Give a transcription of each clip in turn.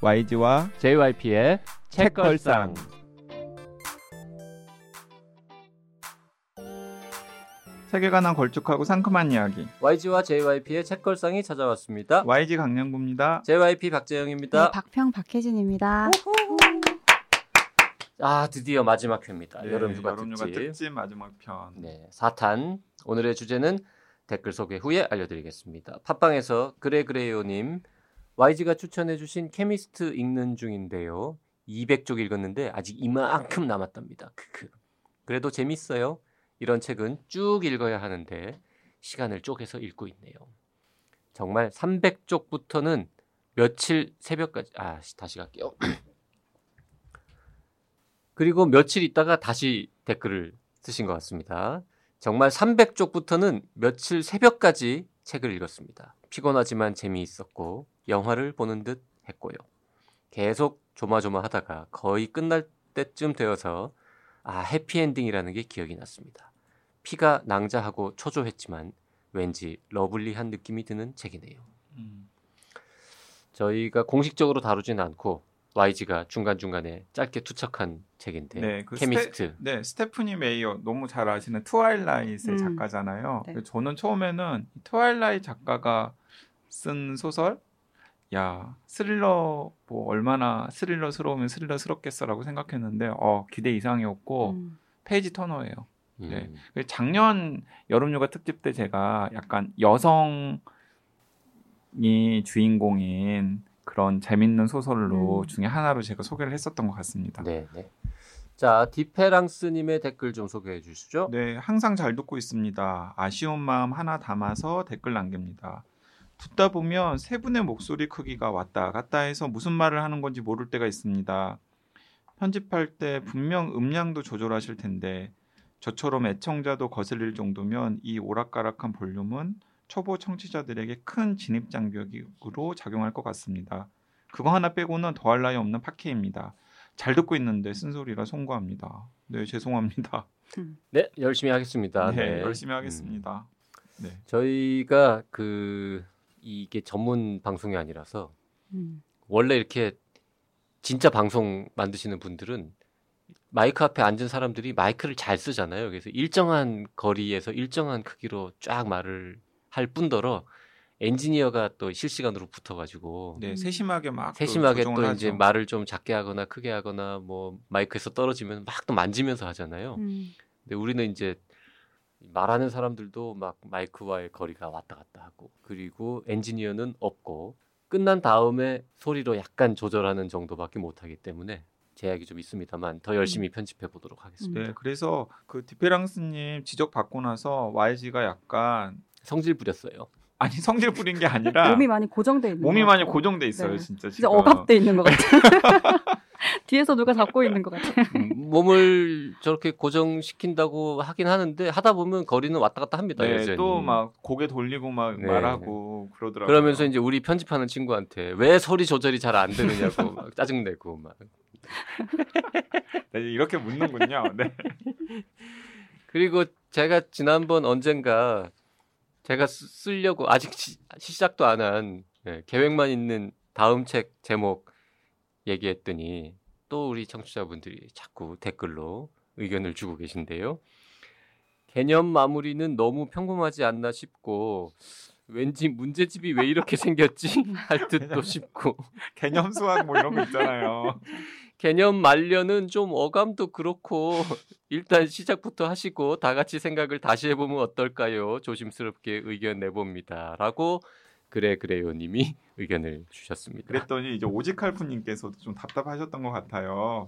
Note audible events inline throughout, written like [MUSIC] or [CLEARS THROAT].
YG와 JYP의 책걸상. 책에 관한 걸쭉하고 상큼한 이야기. YG와 JYP의 책걸상이 찾아왔습니다. YG 강량구입니다. JYP 박재영입니다. 네, 박평 박혜진입니다. 아 드디어 마지막 회입니다. 네, 여름 휴가 여름 휴가 특집. 특집 마지막 편. 네, 4탄. 오늘의 주제는 댓글 소개 후에 알려드리겠습니다. 팟빵에서 그래그레요님 YG가 추천해주신 케미스트 읽는 중인데요. 200쪽 읽었는데 아직 이만큼 남았답니다. 그래도 재밌어요. 이런 책은 쭉 읽어야 하는데 시간을 쪼개서 읽고 있네요. 정말 300쪽부터는 며칠 새벽까지 아 다시 갈게요. [CLEARS THROAT] 그리고 며칠 있다가 다시 댓글을 쓰신 것 같습니다. 정말 300쪽부터는 며칠 새벽까지 책을 읽었습니다. 피곤하지만 재미있었고 영화를 보는 듯 했고요. 계속 조마조마하다가 거의 끝날 때쯤 되어서 아 해피엔딩이라는 게 기억이 났습니다. 피가 낭자하고 초조했지만 왠지 lovely한 느낌이 드는 책이네요. 음. 저희가 공식적으로 다루진 않고 YG가 중간중간에 짧게 투척한 책인데 네, 그 Chemist 스테, 네, 스테프니 메이어 너무 잘 아시는 Twilight의 음. 작가잖아요. 네. 저는 처음에는 이 Twilight 작가가 쓴 소설 야 스릴러 뭐 얼마나 스릴러스러우면 스릴러스럽겠어라고 생각했는데 어 기대 이상이었고 음. 페이지 터너예요. 음, 네. 그 작년 여름휴가 특집 때 제가 약간 여성이 주인공인 그런 재밌는 소설로 음. 중에 하나로 제가 소개를 했었던 것 같습니다. 네, 네. 자 디페랑스님의 댓글 좀 소개해 주시죠. 네, 항상 잘 듣고 있습니다. 아쉬운 마음 하나 담아서 댓글 남깁니다. 듣다 보면 세 분의 목소리 크기가 왔다 갔다 해서 무슨 말을 하는 건지 모를 때가 있습니다. 편집할 때 분명 음량도 조절하실 텐데 저처럼 애청자도 거슬릴 정도면 이 오락가락한 볼륨은 초보 청취자들에게 큰 진입 장벽으로 작용할 것 같습니다. 그거 하나 빼고는 더할 나위 없는 팟캐입니다. 잘 듣고 있는데 쓴소리라 송구합니다. 네, 죄송합니다. 네, 열심히 하겠습니다. 네, 네. 열심히 하겠습니다. 네. 저희가 그 이게 전문 방송이 아니라서 음. 원래 이렇게 진짜 방송 만드시는 분들은 마이크 앞에 앉은 사람들이 마이크를 잘 쓰잖아요. 그래서 일정한 거리에서 일정한 크기로 쫙 말을 할 뿐더러 엔지니어가 또 실시간으로 붙어가지고 네, 음. 세심하게 막 세심하게 또 조정을 이제 하죠. 말을 좀 작게 하거나 크게 하거나 뭐 마이크에서 떨어지면 막 또 만지면서 하잖아요. 음. 근데 우리는 이제 말하는 사람들도 막 마이크와의 거리가 왔다 갔다 하고 그리고 엔지니어는 없고 끝난 다음에 소리로 약간 조절하는 정도밖에 못하기 때문에 제약이 좀 있습니다만 더 열심히 편집해 보도록 하겠습니다. 네, 그래서 그 디페랑스님 지적 받고 나서 YG가 약간 성질 부렸어요. 아니 성질 부린 게 [LAUGHS] 아니라 몸이 많이 고정돼 있는 몸이 것 많이. 고정돼 있어요, 네. 진짜 진짜 지금. 억압돼 있는 것 같아. [LAUGHS] 뒤에서 누가 잡고 있는 것 같아. 음, 몸을 저렇게 고정시킨다고 하긴 하는데 하다 보면 거리는 왔다 갔다 합니다. 네, 여전히. 또막 고개 돌리고 막 네. 말하고 그러더라고요. 그러면서 이제 우리 편집하는 친구한테 왜 소리 조절이 잘 안 되느냐고 [LAUGHS] 막 짜증내고 막 네, 이렇게 묻는군요. 네. [LAUGHS] 그리고 제가 지난번 언젠가 제가 쓰, 쓰려고 아직 시, 시작도 안 한 계획만 있는 다음 책 제목 얘기했더니 또 우리 청취자분들이 자꾸 댓글로 의견을 주고 계신데요. 개념 마무리는 너무 평범하지 않나 싶고 왠지 문제집이 왜 이렇게 [LAUGHS] 생겼지 할 듯도 싶고 개념 수학 뭐 이런 거 있잖아요. [LAUGHS] 개념 말려는 좀 어감도 그렇고 일단 시작부터 하시고 다 같이 생각을 다시 해보면 어떨까요? 조심스럽게 의견 내봅니다.라고 그래 그래요님이 [LAUGHS] 의견을 주셨습니다. 그랬더니 이제 오지칼프님께서도 좀 답답하셨던 것 같아요.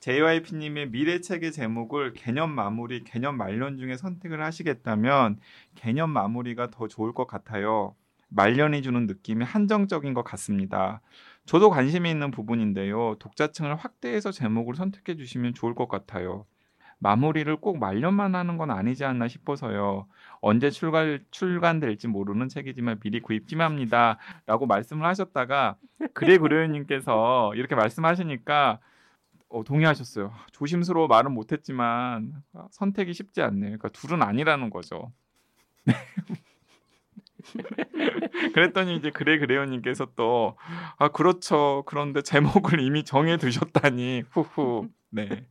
JYP님의 미래 책의 제목을 개념 마무리, 개념 말년 중에 선택을 하시겠다면 개념 마무리가 더 좋을 것 같아요. 말년이 주는 느낌이 한정적인 것 같습니다. 저도 관심이 있는 부분인데요. 독자층을 확대해서 제목을 선택해 주시면 좋을 것 같아요. 마무리를 꼭 말년만 하는 건 아니지 않나 싶어서요. 언제 출간, 출간될지 모르는 책이지만 미리 구입 tim합니다. 라고 말씀을 하셨다가 그래 그래요님께서 이렇게 말씀하시니까 어, 동의하셨어요. 조심스러워 말은 못했지만 선택이 쉽지 않네요. 그러니까 둘은 아니라는 거죠. [LAUGHS] 그랬더니 이제 그래 그래요님께서 또 아 그렇죠. 그런데 제목을 이미 정해 두셨다니 후후. 네.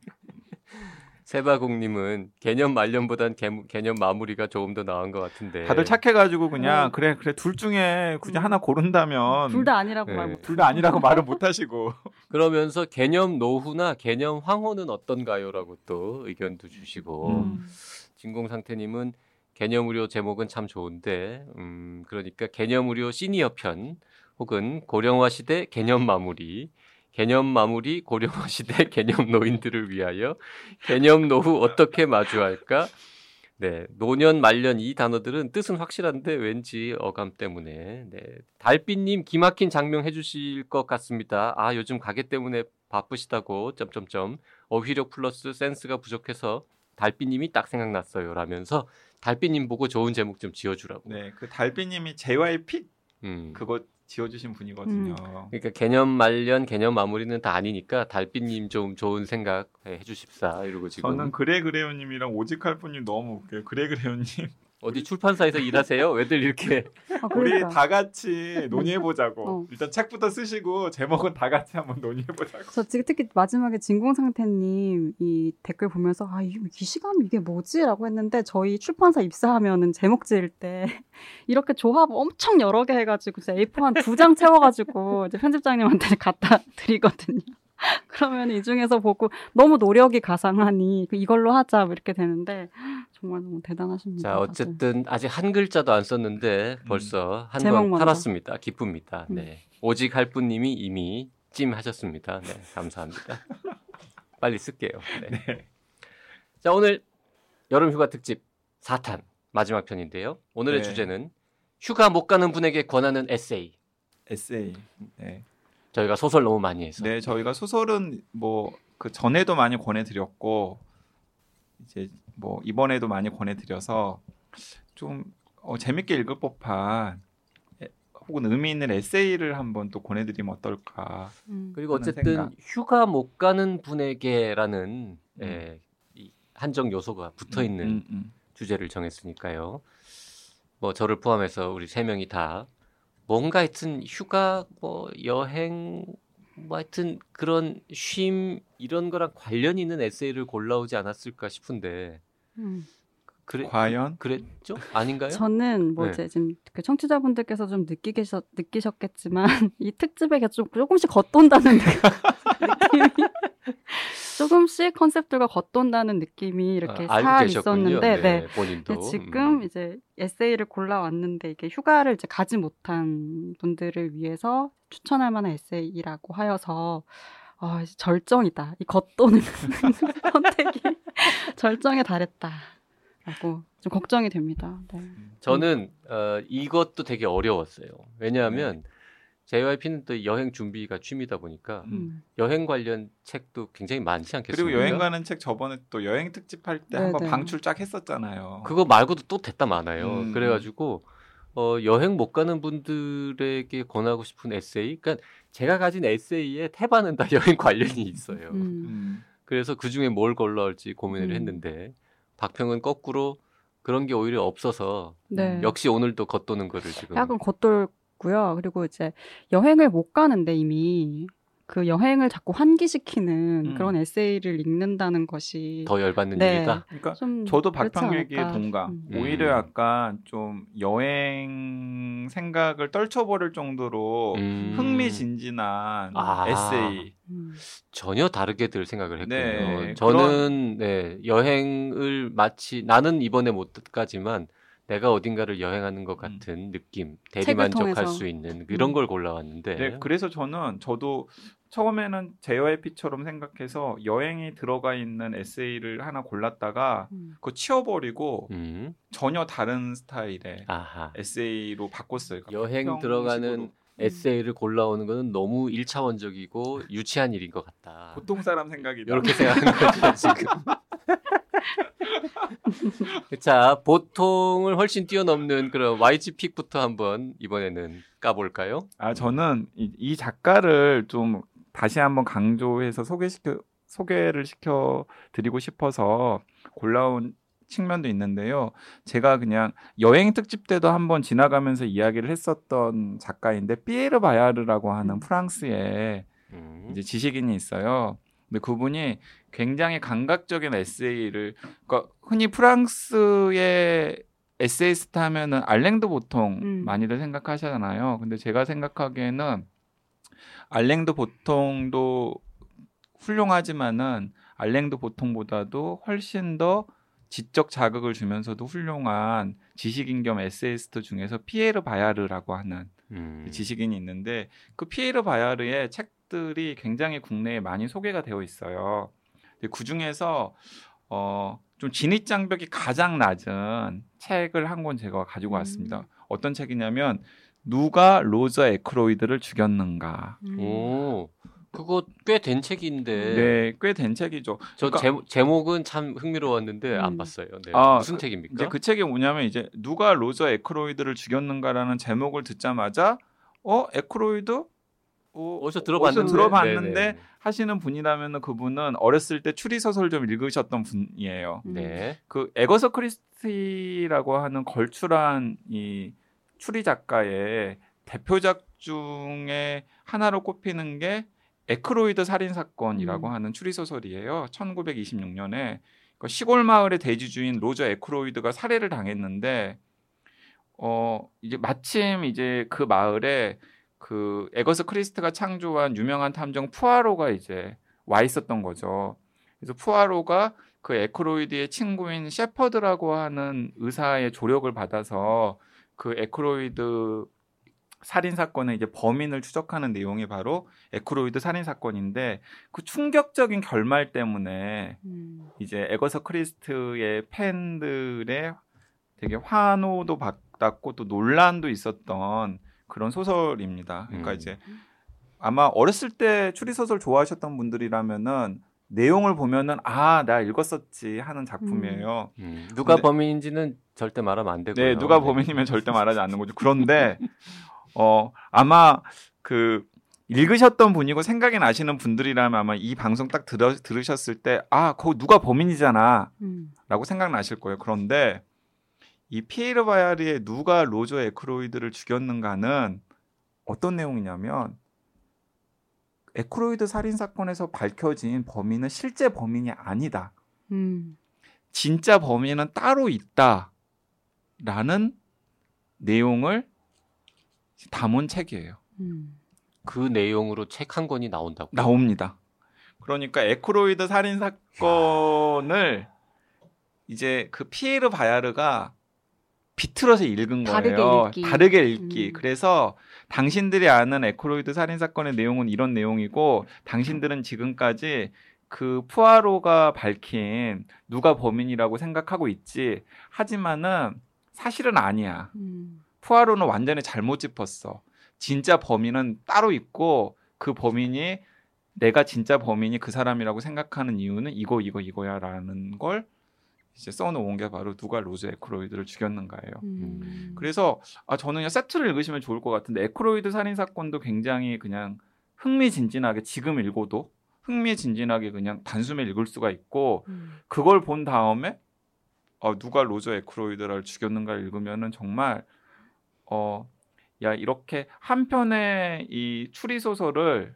세바공님은 개념 말년보단 개, 개념 마무리가 조금 더 나은 것 같은데. 다들 착해가지고 그냥 어. 그래 그래 둘 중에 굳이 음. 하나 고른다면 둘 다 아니라고 네. 말 못. 둘다 아니라고 말을 못 하시고. [LAUGHS] 그러면서 개념 노후나 개념 황호는 어떤가요?라고 또 의견도 주시고 음. 진공 상태님은 개념 의료 제목은 참 좋은데 음 그러니까 개념 의료 시니어 편 혹은 고령화 시대 개념 마무리 개념 마무리 고령화 [LAUGHS] 시대 개념 노인들을 위하여. 개념 노후 어떻게 마주할까? 네 노년 말년 이 단어들은 뜻은 확실한데 왠지 어감 때문에. 네 달빛님 기막힌 장명 해주실 것 같습니다. 아 요즘 가게 때문에 바쁘시다고. 점점점. 어휘력 플러스 센스가 부족해서 달빛님이 딱 생각났어요 라면서 달빛님 보고 좋은 제목 좀 지어주라고. 네, 그 달빛님이 JYP 음. 그거 지어주신 분이거든요. 그러니까 개념 말년 개념 마무리는 다 아니니까 달빛님 좀 좋은 생각 해주십사 이러고 지금 저는 그래 그래요님이랑 오직할분님 너무 웃겨요. 그래 그래요님 어디 출판사에서 일하세요? 왜들 이렇게 아, 우리 그러니까. 다 같이 논의해 보자고. 어. 일단 책부터 쓰시고 제목은 다 같이 한번 논의해 보자고. 저 지금 특히 마지막에 진공 상태님 이 댓글 보면서 아, 이, 이 시간 이게 뭐지라고 했는데 저희 출판사 입사하면은 제목 지을 때 [LAUGHS] 이렇게 조합 엄청 여러 개 해가지고 진짜 A4 한 두 장 채워가지고 이제 편집장님한테 [LAUGHS] 갖다 드리거든요. [LAUGHS] 그러면 이 중에서 보고 너무 노력이 가상하니 그 이걸로 하자 뭐 이렇게 되는데 정말 너무 대단하십니다. 자 다들. 어쨌든 아직 한 글자도 안 썼는데 벌써 한번 제목 먼저. 팔았습니다. 기쁩니다. 음. 네 오직 할뿐님이 이미 찜하셨습니다. 네 감사합니다. [LAUGHS] 빨리 쓸게요. 네. 자 오늘 여름휴가 특집 4탄 마지막 편인데요. 오늘의 네. 주제는 휴가 못 가는 분에게 권하는 에세이. 에세이. 네. 저희가 소설 너무 많이 해서 네, 저희가 소설은 뭐 그 전에도 많이 권해드렸고 이제 뭐 이번에도 많이 권해드려서 좀 어, 재밌게 읽을 법한 에- 혹은 의미 있는 에세이를 한번 또 권해드리면 어떨까. 음. 그리고 어쨌든 생각. 휴가 못 가는 분에게라는 음. 예, 이 한정 요소가 붙어 있는 음, 음. 주제를 정했으니까요. 뭐 저를 포함해서 우리 세 명이 다 뭔가 하여튼 휴가 뭐 여행 뭐 하여튼 그런 쉼 이런 거랑 관련 있는 에세이를 골라오지 않았을까 싶은데 음. 그래 과연 그랬죠? 아닌가요? 저는 뭐 네. 이제 지금 그 청취자분들께서 좀 느끼겠, 느끼셨겠지만 [LAUGHS] 이 특집에 좀 조금씩 겉돈다는 [LAUGHS] 느낌이 [LAUGHS] 조금씩 컨셉들과 겉돈다는 느낌이 이렇게 아, 살. 있었는데 네. 본인도 근데 지금 음. 이제 에세이를 골라왔는데 이게 휴가를 이제 가지 못한 분들을 위해서 추천할 만한 에세이라고 하여서 아, 절정이다. 이 겉도는 [LAUGHS] 선택이 [LAUGHS] 절정에 달했다라고 좀 걱정이 됩니다. 네. 저는 어, 이것도 되게 어려웠어요. 왜냐하면 네. JYP는 또 여행 준비가 취미다 보니까 음. 여행 관련 책도 굉장히 많지 않겠습니까? 그리고 여행 가는 책 저번에 또 여행 특집 할때 네, 한번 네. 방출 쫙 했었잖아요. 그거 말고도 또 됐다 많아요. 음. 그래가지고 어, 여행 못 가는 분들에게 권하고 싶은 에세이, 그러니까 제가 가진 에세이의 태반은 다 [LAUGHS] 여행 관련이 있어요. 음. 음. 그래서 그 중에 뭘 골라올지 고민을 음. 했는데 박평은 거꾸로 그런 게 오히려 없어서 네. 역시 오늘도 겉도는 거를 지금 약간 겉돌 고요. 그리고 이제 여행을 못 가는데 이미 그 여행을 자꾸 환기시키는 음. 그런 에세이를 읽는다는 것이 더 열받는 네. 일이다. 그러니까 좀 저도 그렇지 박평 얘기에 않을까. 동감. 음. 오히려 음. 약간 좀 여행 생각을 떨쳐버릴 정도로 음. 흥미진진한 아. 에세이. 음. 전혀 다르게 들 생각을 했군요. 네, 저는 네, 여행을 마치 나는 이번에 못 가지만 내가 어딘가를 여행하는 것 같은 느낌, 대리만족할. 수 있는 이런 음. 걸 골라왔는데 네, 그래서 저는 저도 처음에는 JYP처럼 생각해서 여행이 들어가 있는 에세이를 하나 골랐다가 음. 그거 치워버리고 음, 전혀 다른 스타일의 아하. 에세이로 바꿨어요. 그러니까 여행 평 들어가는 식으로. 에세이를 골라오는 거는 너무 일차원적이고 유치한 일인 것 같다. 보통 사람 생각이다. 이렇게 생각하는 거죠 지금. [LAUGHS] 자, 보통을 훨씬 뛰어넘는 그런 YG 픽부터 한번 이번에는 까볼까요? 아 저는 이, 이 작가를 좀 다시 한번 강조해서 소개시켜 소개를 시켜 드리고 싶어서 골라온 측면도 있는데요. 제가 그냥 여행 특집 때도 한번 지나가면서 이야기를 했었던 작가인데 피에르 바야르라고 하는 프랑스의 음. 이제 지식인이 있어요. 근데 그분이 굉장히 감각적인 에세이를 그러니까 흔히 프랑스의 에세이스트 하면은 알랭드 보통 음. 많이들 생각하시잖아요. 근데 제가 생각하기에는 알랭드 보통도 훌륭하지만은 알랭드 보통보다도 훨씬 더 지적 자극을 주면서도 훌륭한 지식인 겸 에세이스트 중에서 피에르 바야르라고 하는 음. 지식인이 있는데 그 피에르 바야르의 책들이 굉장히 국내에 많이 소개가 되어 있어요. 그 중에서 어, 좀 진입 장벽이 가장 낮은 책을 한 권 제가 가지고 음. 왔습니다. 어떤 책이냐면 누가 로저 에크로이드를 죽였는가. 음. 오, 그거 꽤 된 책인데 네, 꽤 된 책이죠. 저 그러니까- 제목, 제목은 참 흥미로웠는데 안 음. 봤어요. 네. 아, 무슨 그- 책입니까? 이제 그 책이 뭐냐면 이제 누가 로저 에크로이드를 죽였는가라는 제목을 듣자마자 어 에크로이드 어, 어디서 들어봤는데, 어디서 들어봤는데 네네. 하시는 분이라면 그분은 어렸을 때 추리 소설 좀 읽으셨던 분이에요. 음. 네. 그 에거서 크리스티라고 하는 걸출한 이 추리 작가의 대표작 중에 하나로 꼽히는 게 에크로이드 살인 사건이라고 음. 하는 추리 소설이에요. 1926년에 그 시골 마을의 대지주인 로저 에크로이드가 살해를 당했는데 어 이제 마침 이제 그 마을에 그 에거서 크리스티가 창조한 유명한 탐정 푸아로가 이제 와 있었던 거죠. 그래서 푸아로가 그 에크로이드의 친구인 셰퍼드라고 하는 의사의 조력을 받아서 그 에크로이드 살인 사건의 이제 범인을 추적하는 내용이 바로 에크로이드 살인 사건인데 그 충격적인 결말 때문에 음. 이제 에거서 크리스티의 팬들의 되게 환호도 받았고 또 논란도 있었던 그런 소설입니다. 그러니까 음. 이제 아마 어렸을 때 추리 소설 좋아하셨던 분들이라면은 내용을 보면은 아 나 읽었었지 하는 작품이에요. 음. 누가 근데- 범인인지는 절대 말하면 안 되고요. 네, 누가 범인이면 절대 말하지 않는 거죠. 그런데 [LAUGHS] 어 아마 그 읽으셨던 분이고 생각이 나시는 분들이라면 아마 이 방송 딱 들어, 들으셨을 때 아, 거기 누가 범인이잖아. 음. 라고 생각나실 거예요. 그런데 이 피에르 바야르의 누가 로저 에크로이드를 죽였는가는 어떤 내용이냐면 에크로이드 살인 사건에서 밝혀진 범인은 실제 범인이 아니다. 음. 진짜 범인은 따로 있다 라는 내용을 담은 책이에요. 음. 그 내용으로 책 한 권이 나온다고. 나옵니다. 그러니까 에크로이드 살인 사건을 이제 그 피에르 바야르가 비틀어서 읽은 다르게 거예요. 읽기. 다르게 읽기. 음. 그래서 당신들이 아는 에크로이드 살인 사건의 내용은 이런 내용이고 당신들은 지금까지 그 푸아로가 밝힌 누가 범인이라고 생각하고 있지. 하지만은 사실은 아니야. 음. 푸아로는 완전히 잘못 짚었어. 진짜 범인은 따로 있고 그 범인이 내가 진짜 범인이 그 사람이라고 생각하는 이유는 이거 이거 이거야라는 걸 이제 써놓은 게 바로 누가 로저 에크로이드를 죽였는가예요. 음. 그래서 아 저는 세트를 읽으시면 좋을 것 같은데 에크로이드 살인 사건도 굉장히 그냥 흥미진진하게 지금 읽어도 흥미진진하게 그냥 단숨에 읽을 수가 있고 음. 그걸 본 다음에 어, 누가 로저 에크로이드를 죽였는가 읽으면은 정말 어, 야 이렇게 한 편의 이 추리 소설을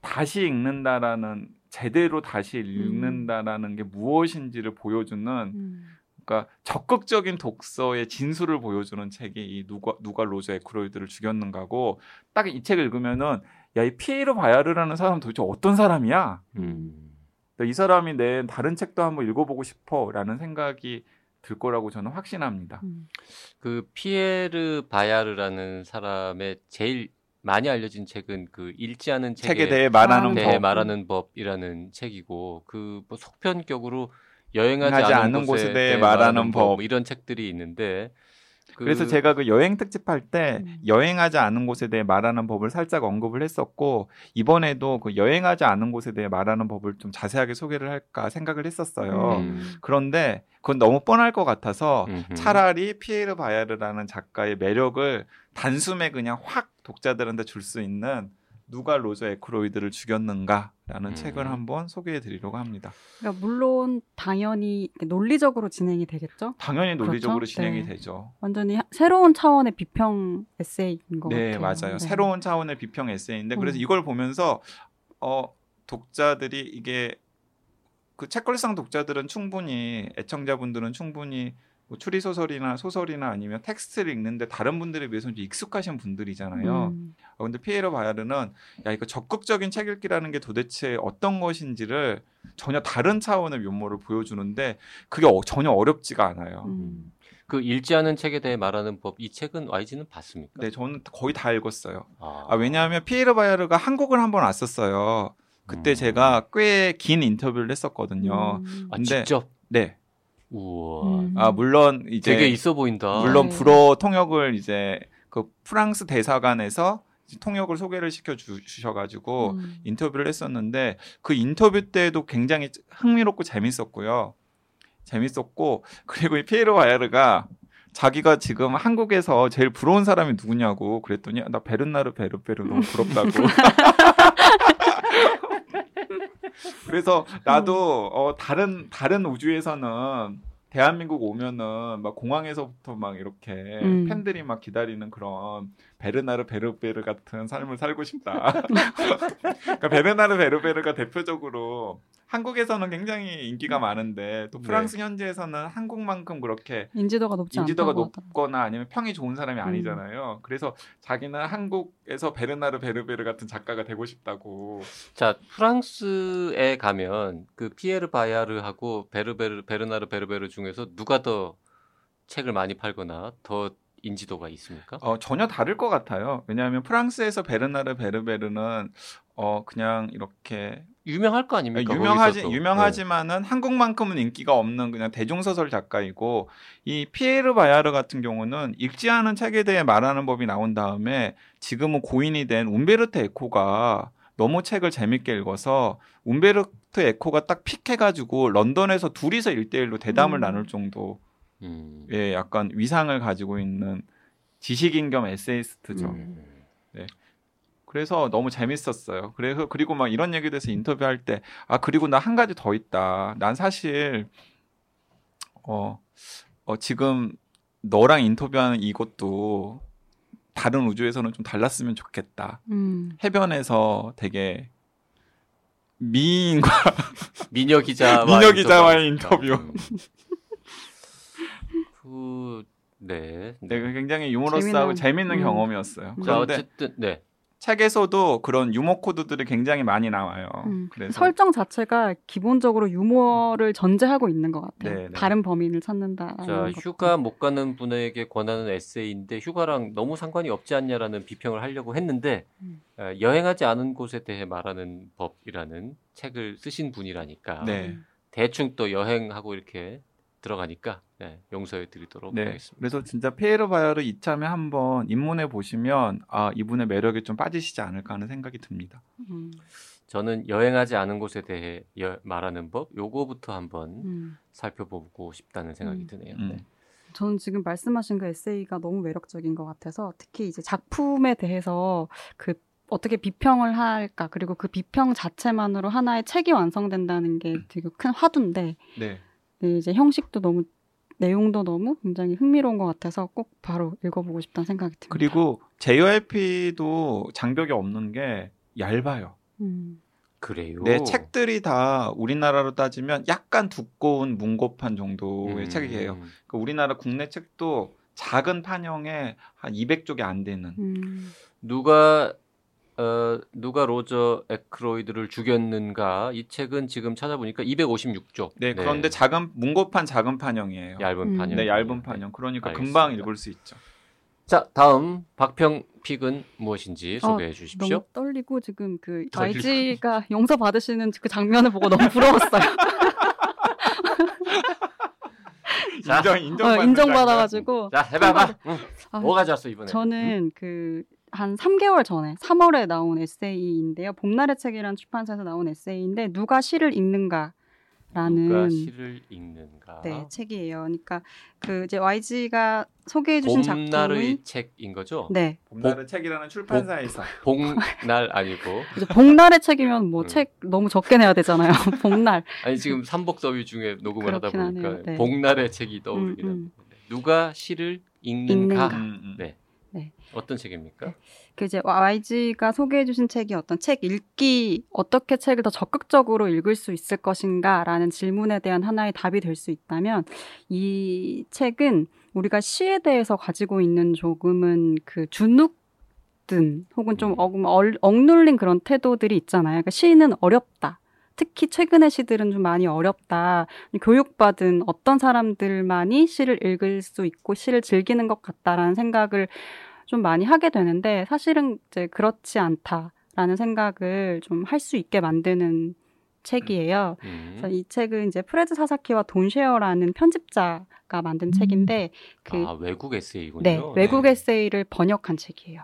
다시 읽는다라는 제대로 다시 읽는다라는 게 무엇인지를 보여주는 음. 그러니까 적극적인 독서의 진수를 보여주는 책이 이 누가 누가 로저 에크로이드를 죽였는가고 딱 이 책을 읽으면은 야 이 피에르 바야르라는 사람 도대체 어떤 사람이야? 음. 이 사람이 낸 다른 책도 한번 읽어보고 싶어라는 생각이 들 거라고 저는 확신합니다. 음. 그 피에르 바야르라는 사람의 제일 많이 알려진 책은 그 읽지 않은 책에 책에 대해 말하는 네, 대해 법. 말하는 법이라는 책이고 그 뭐 속편격으로 여행하지 하지 않은, 곳에 곳에 대해 대해 말하는 말하는 법. 법, 뭐 이런 책들이 있는데 그 그래서 제가 그 여행 특집 할때 음. 여행하지 않은 곳에 대해 말하는 법을 살짝 언급을 했었고 이번에도 그 여행하지 않은 곳에 대해 말하는 법을 좀 자세하게 소개를 할까 생각을 했었어요. 음. 그런데 그건 너무 뻔할 것 같아서 음흠. 차라리 피에르 바야르라는 작가의 매력을 단숨에 그냥 확 독자들한테 줄 수 있는 누가 로저 에크로이드를 죽였는가라는 음. 책을 한번 소개해 드리려고 합니다. 그러니까 물론 당연히 논리적으로 진행이 되겠죠. 당연히 논리적으로 그렇죠? 진행이 네. 되죠. 완전히 하- 새로운 차원의 비평 에세이인 것 네, 같아요. 맞아요. 네. 새로운 차원의 비평 에세이인데 그래서 음. 이걸 보면서 어 독자들이 이게 그 책걸상 독자들은 충분히 애청자분들은 충분히 뭐 추리 소설이나 소설이나 아니면 텍스트를 읽는데 다른 분들에 비해서 좀 익숙하신 분들이잖아요. 음. 어, 근데 피에르 바야르는 야 이거 적극적인 책 읽기라는 게 도대체 어떤 것인지를 전혀 다른 차원의 면모를 보여주는데 그게 어- 전혀 어렵지가 않아요. 음. 그 읽지 않은 책에 대해 말하는 법 이 책은 YG는 봤습니까? 네, 저는 거의 다 읽었어요. 아, 아, 왜냐하면 피에르 바야르가 한국을 한번 왔었어요. 그때 음. 제가 꽤 긴 인터뷰를 했었거든요. 음. 아, 근데- 직접 네. 우와 음. 아 물론 이제 되게 있어 보인다. 물론 네. 불어 통역을 이제 그 프랑스 대사관에서 통역을 소개를 시켜 주, 주셔가지고 음. 인터뷰를 했었는데 그 인터뷰 때도 굉장히 흥미롭고 재밌었고요. 재밌었고 [LAUGHS] 그리고 이 피에로 바야르가 자기가 지금 한국에서 제일 부러운 사람이 누구냐고 그랬더니 나 베르나르 베르베르 너무 부럽다고. [LAUGHS] [LAUGHS] 그래서 나도 어, 다른 다른 우주에서는 대한민국 오면은 막 공항에서부터 막 이렇게 음. 팬들이 막 기다리는 그런 베르나르 베르베르 같은 삶을 살고 싶다. [LAUGHS] 그러니까 베르나르 베르베르가 대표적으로 한국에서는 굉장히 인기가 많은데 또 네. 프랑스 현지에서는 한국만큼 그렇게 인지도가 높지 인지도가. 높거나 아니면 평이 좋은 음. 사람이 아니잖아요. 그래서 자기는 한국에서 베르나르 베르베르 같은 작가가 되고 싶다고. 자 프랑스에 가면 그 피에르 바야르하고 베르베르 베르나르 베르베르 중에서 누가 더 책을 많이 팔거나 더 인지도가 있습니까? 어, 전혀 다를 것 같아요. 왜냐하면 프랑스에서 베르나르 베르베르는 어 그냥 이렇게 유명할 거 아닙니까? 유명하지. 유명하지만은 한국만큼은 인기가 없는 그냥 대중 소설 작가이고 이 피에르 바야르 같은 경우는 읽지 않은 책에 대해 말하는 법이 나온 다음에 지금은 고인이 된 움베르트 에코가 너무 책을 재밌게 읽어서 움베르트 에코가 딱 픽해가지고 런던에서 둘이서 일대일로 대담을 음. 나눌 정도 네. 음. 의 약간 위상을 가지고 있는 지식인 겸 에세이스트죠. 음. 그래서 너무 재밌었어요. 그래서 그리고 막 이런 얘기도 해서 인터뷰할 때 아 그리고 나 한 가지 더 있다. 난 사실 어, 어 지금 너랑 인터뷰하는 이것도 다른 우주에서는 좀 달랐으면 좋겠다. 음. 해변에서 되게 미인과 [LAUGHS] 미녀 기자와 [LAUGHS] 미녀 기자와의 인터뷰. 음. [LAUGHS] 그 네. 네, 굉장히 유머러스하고 재미난- 재밌는 음. 경험이었어요. 음. 자 그런데 어쨌든 네. 책에서도 그런 유머 코드들이 굉장히 많이 나와요. 음. 그래서 설정 자체가 기본적으로 유머를 전제하고 있는 것 같아요. 네, 네. 다른 범인을 찾는다. 자 휴가 못 가는 분에게 권하는 에세이인데 휴가랑 너무 상관이 없지 않냐라는 비평을 하려고 했는데 음. 어, 여행하지 않은 곳에 대해 말하는 법이라는 책을 쓰신 분이라니까 네. 대충 또 여행하고 이렇게 들어가니까 네, 용서해 드리도록 네. 하겠습니다. 그래서 진짜 피에르 바야르를 이참에 한번 입문해 보시면 아 이분의 매력에 좀 빠지시지 않을까 하는 생각이 듭니다. 음. 저는 여행하지 않은 곳에 대해 여- 말하는 법 요거부터 한번 음. 살펴보고 싶다는 생각이 음. 드네요. 음. 네. 저는 지금 말씀하신 그 에세이가 너무 매력적인 것 같아서 특히 이제 작품에 대해서 그 어떻게 비평을 할까 그리고 그 비평 자체만으로 하나의 책이 완성된다는 게 [CLEARS THROAT] 되게 큰 화두인데 네. 네, 이제 형식도 너무 내용도 너무 굉장히 흥미로운 것 같아서 꼭 바로 읽어보고 싶다는 생각이 듭니다. 그리고 JYP도 장벽이 없는 게 얇아요. 음, 그래요. 네, 책들이 다 우리나라로 따지면 약간 두꺼운 문고판 정도의 음. 책이에요. 그 우리나라 국내 책도 작은 판형에 한 200쪽이 안 되는. 음, 누가 어, 누가 로저 에크로이드를 죽였는가 이 책은 지금 찾아보니까 256쪽. 네, 그런데 작은 문고판 작은 판형이에요. 얇은 음. 판형. 네, 얇은 판형. 그러니까 알겠습니다. 금방 읽을 수 있죠. 자, 다음 박평 픽은 무엇인지 어, 소개해 주십시오. 너무 떨리고 지금 그. YG가 [LAUGHS] 용서 받으시는 그 장면을 보고 너무 부러웠어요. 자, [LAUGHS] 인정 어, 인정받는 인정받아가지고 자, 해봐봐. 응. 아, 뭐 가져왔어 이번에? 저는 그 한 3개월 전에 3월에 나온 에세이인데요. 봄날의 책이라는 출판사에서 나온 에세이인데 누가 시를 읽는가 라는 누가 시를 읽는가? 네, 책이에요. 그러니까 그 이제 YG가 소개해 주신 작품이 봄날의 책인 거죠? 네. 봄날의 복, 책이라는 출판사에서 [LAUGHS] 복, 날 아니고 복날의 책이면 뭐책 음. 너무 적게 내야 되잖아요. [LAUGHS] 복날. 아니 지금 삼복서위 중에 녹음을 하다 보니까 네. 복날의 책이 떠오르긴 음, 음. 누가 시를 읽는가? 읽는가. 음, 음. 네. 네. 어떤 책입니까? 그 이제 YG가 소개해주신 책이 어떤 책 읽기 어떻게 책을 더 적극적으로 읽을 수 있을 것인가라는 질문에 대한 하나의 답이 될 수 있다면 이 책은 우리가 시에 대해서 가지고 있는 조금은 그 주눅 든 혹은 좀 음. 억, 억눌린 그런 태도들이 있잖아요. 그러니까 시는 어렵다. 특히 최근의 시들은 좀 많이 어렵다. 교육받은 어떤 사람들만이 시를 읽을 수 있고 시를 즐기는 것 같다라는 생각을 좀 많이 하게 되는데 사실은 이제 그렇지 않다라는 생각을 좀 할 수 있게 만드는 책이에요. 음. 그래서 이 책은 이제 프레드 사사키와 돈 쉐어라는 편집자가 만든 음. 책인데 그 아, 외국 에세이군요. 네, 외국 네. 에세이를 번역한 책이에요.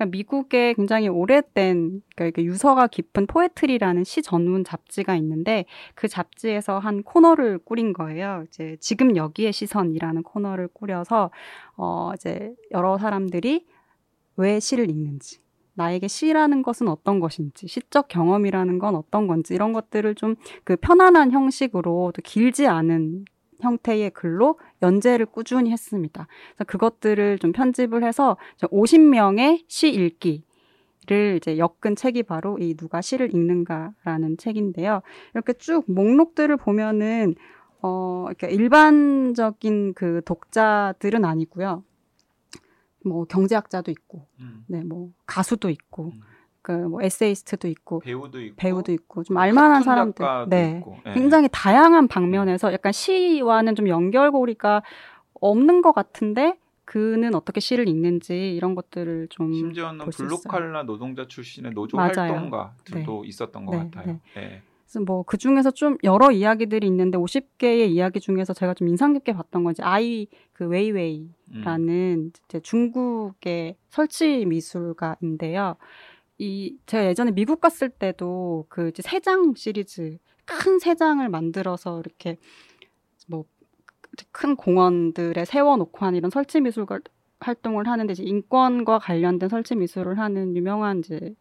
그러니까 미국에 굉장히 오래된 그러니까 유서가 깊은 포에트리라는 시 전문 잡지가 있는데 그 잡지에서 한 코너를 꾸린 거예요. 이제 지금 여기에 시선이라는 코너를 꾸려서 어 이제 여러 사람들이 왜 시를 읽는지 나에게 시라는 것은 어떤 것인지, 시적 경험이라는 건 어떤 건지, 이런 것들을 좀 그 편안한 형식으로 또 길지 않은 형태의 글로 연재를 꾸준히 했습니다. 그래서 그것들을 좀 편집을 해서 50명의 시 읽기 를 이제 엮은 책이 바로 이 누가 시를 읽는가라는 책인데요. 이렇게 쭉 목록들을 보면은 어, 이렇게 일반적인 그 독자들은 아니고요. 뭐 경제학자도 있고, 음. 네, 뭐 가수도 있고, 음. 그뭐 에세이스트도 있고 배우도 있고 배우도 있고 좀 알만한 사람들 네. 네. 굉장히 다양한 방면에서 약간 시와는 좀 연결고리가 없는 것 같은데 그는 어떻게 시를 읽는지 이런 것들을 좀 심지어는 블루칼라 노동자 출신의 노조 맞아요. 활동가들도 네. 있었던 것 네. 같아요. 네. 네. 그래서 뭐 그 중에서 좀 여러 이야기들이 있는데 50개의 이야기 중에서 제가 좀 인상 깊게 봤던 건 이제 아이 그 웨이웨이라는 음. 중국의 설치 미술가인데요. 이 제가 예전에 미국 갔을 때도 그 새장 시리즈 큰 세 장을 만들어서 이렇게 뭐 큰 공원들에 세워놓고 한 이런 설치 미술 활동을 하는데 이제 인권과 관련된 설치 미술을 하는 유명한 이제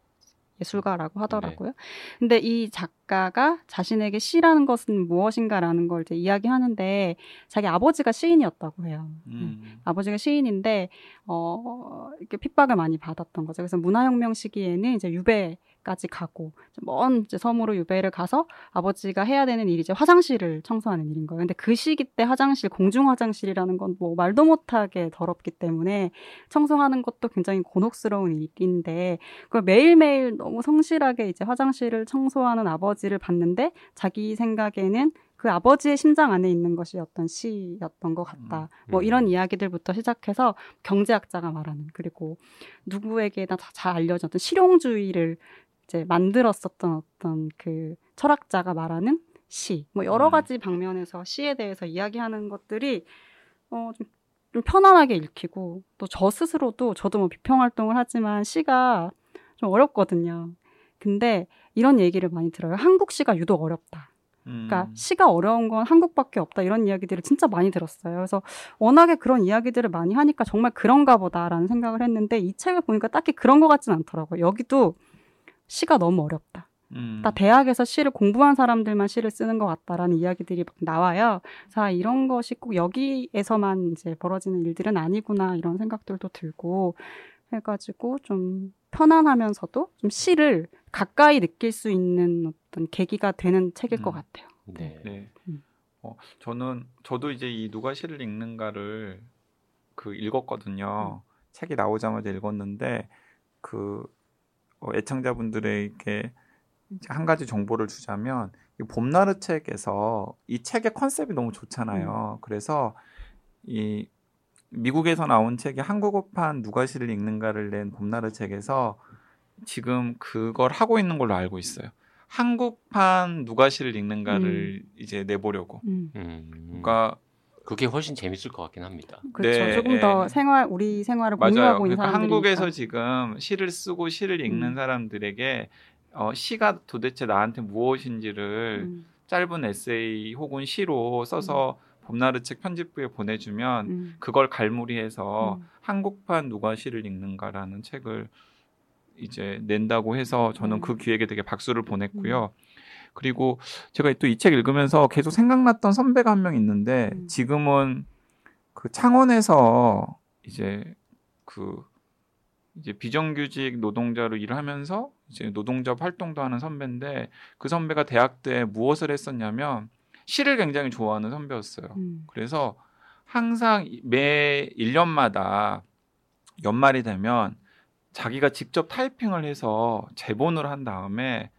예술가라고 하더라고요. 네. 근데 이 작가가 자신에게 시라는 것은 무엇인가라는 걸 이제 이야기하는데 자기 아버지가 시인이었다고 해요. 네. 음. 네. 아버지가 시인인데 어 이렇게 핍박을 많이 받았던 거죠. 그래서 문화혁명 시기에는 이제 유배 까지 가고 먼 이제 섬으로 유배를 가서 아버지가 해야 되는 일이 이제 화장실을 청소하는 일인 거예요. 근데 그 시기 때 화장실 공중 화장실이라는 건 뭐 말도 못하게 더럽기 때문에 청소하는 것도 굉장히 곤혹스러운 일인데 그걸 매일매일 너무 성실하게 이제 화장실을 청소하는 아버지를 봤는데 자기 생각에는 그 아버지의 심장 안에 있는 것이 어떤 시였던 것 같다. 음. 뭐 이런 이야기들부터 시작해서 경제학자가 말하는 그리고 누구에게나 잘 알려졌던 실용주의를 이제 만들었었던 어떤 그 철학자가 말하는 시, 뭐 여러 음. 가지 방면에서 시에 대해서 이야기하는 것들이 어, 좀, 좀 편안하게 읽히고 또 저 스스로도 저도 뭐 비평 활동을 하지만 시가 좀 어렵거든요. 근데 이런 얘기를 많이 들어요. 한국 시가 유독 어렵다. 그러니까 음. 시가 어려운 건 한국밖에 없다 이런 이야기들을 진짜 많이 들었어요. 그래서 워낙에 그런 이야기들을 많이 하니까 정말 그런가 보다라는 생각을 했는데 이 책을 보니까 딱히 그런 것 같진 않더라고요. 여기도 시가 너무 어렵다. 음. 나 대학에서 시를 공부한 사람들만 시를 쓰는 것 같다라는 이야기들이 막 나와요. 자, 이런 것이 꼭 여기에서만 이제 벌어지는 일들은 아니구나 이런 생각들도 들고 해가지고 좀 편안하면서도 좀 시를 가까이 느낄 수 있는 어떤 계기가 되는 책일 음. 것 같아요. 네. 네. 음. 어, 저는 저도 이제 이 누가 시를 읽는가를 그 읽었거든요. 음. 책이 나오자마자 읽었는데 그 어, 애청자분들에게 한 가지 정보를 주자면 이 봄나르 책에서 이 책의 컨셉이 너무 좋잖아요. 음. 그래서 이 미국에서 나온 책이 한국어판 누가 시를 읽는가를 낸 봄나르 책에서 지금 그걸 하고 있는 걸로 알고 있어요. 한국판 누가 시를 읽는가를 음. 이제 내보려고. 음. 음. 그러니까 그게 훨씬 재밌을 것 같긴 합니다. 그렇죠. 네, 조금 더 생활 우리 생활을 맞아요. 공유하고 있는 그러니까 한국에서 지금 시를 쓰고 시를 읽는 음. 사람들에게 어, 시가 도대체 나한테 무엇인지를 음. 짧은 에세이 혹은 시로 써서 봄나루 책 편집부에 보내주면 음. 그걸 갈무리해서 음. 한국판 누가 시를 읽는가라는 책을 이제 낸다고 해서 저는 음. 그 기획에 되게 박수를 보냈고요. 그리고 제가 또 이 책 읽으면서 계속 생각났던 선배가 한 명 있는데 음. 지금은 그 창원에서 이제 그 이제 비정규직 노동자로 일을 하면서 이제 노동자 활동도 하는 선배인데 그 선배가 대학 때 무엇을 했었냐면 시를 굉장히 좋아하는 선배였어요. 음. 그래서 항상 매 1년마다 연말이 되면 자기가 직접 타이핑을 해서 제본을 한 다음에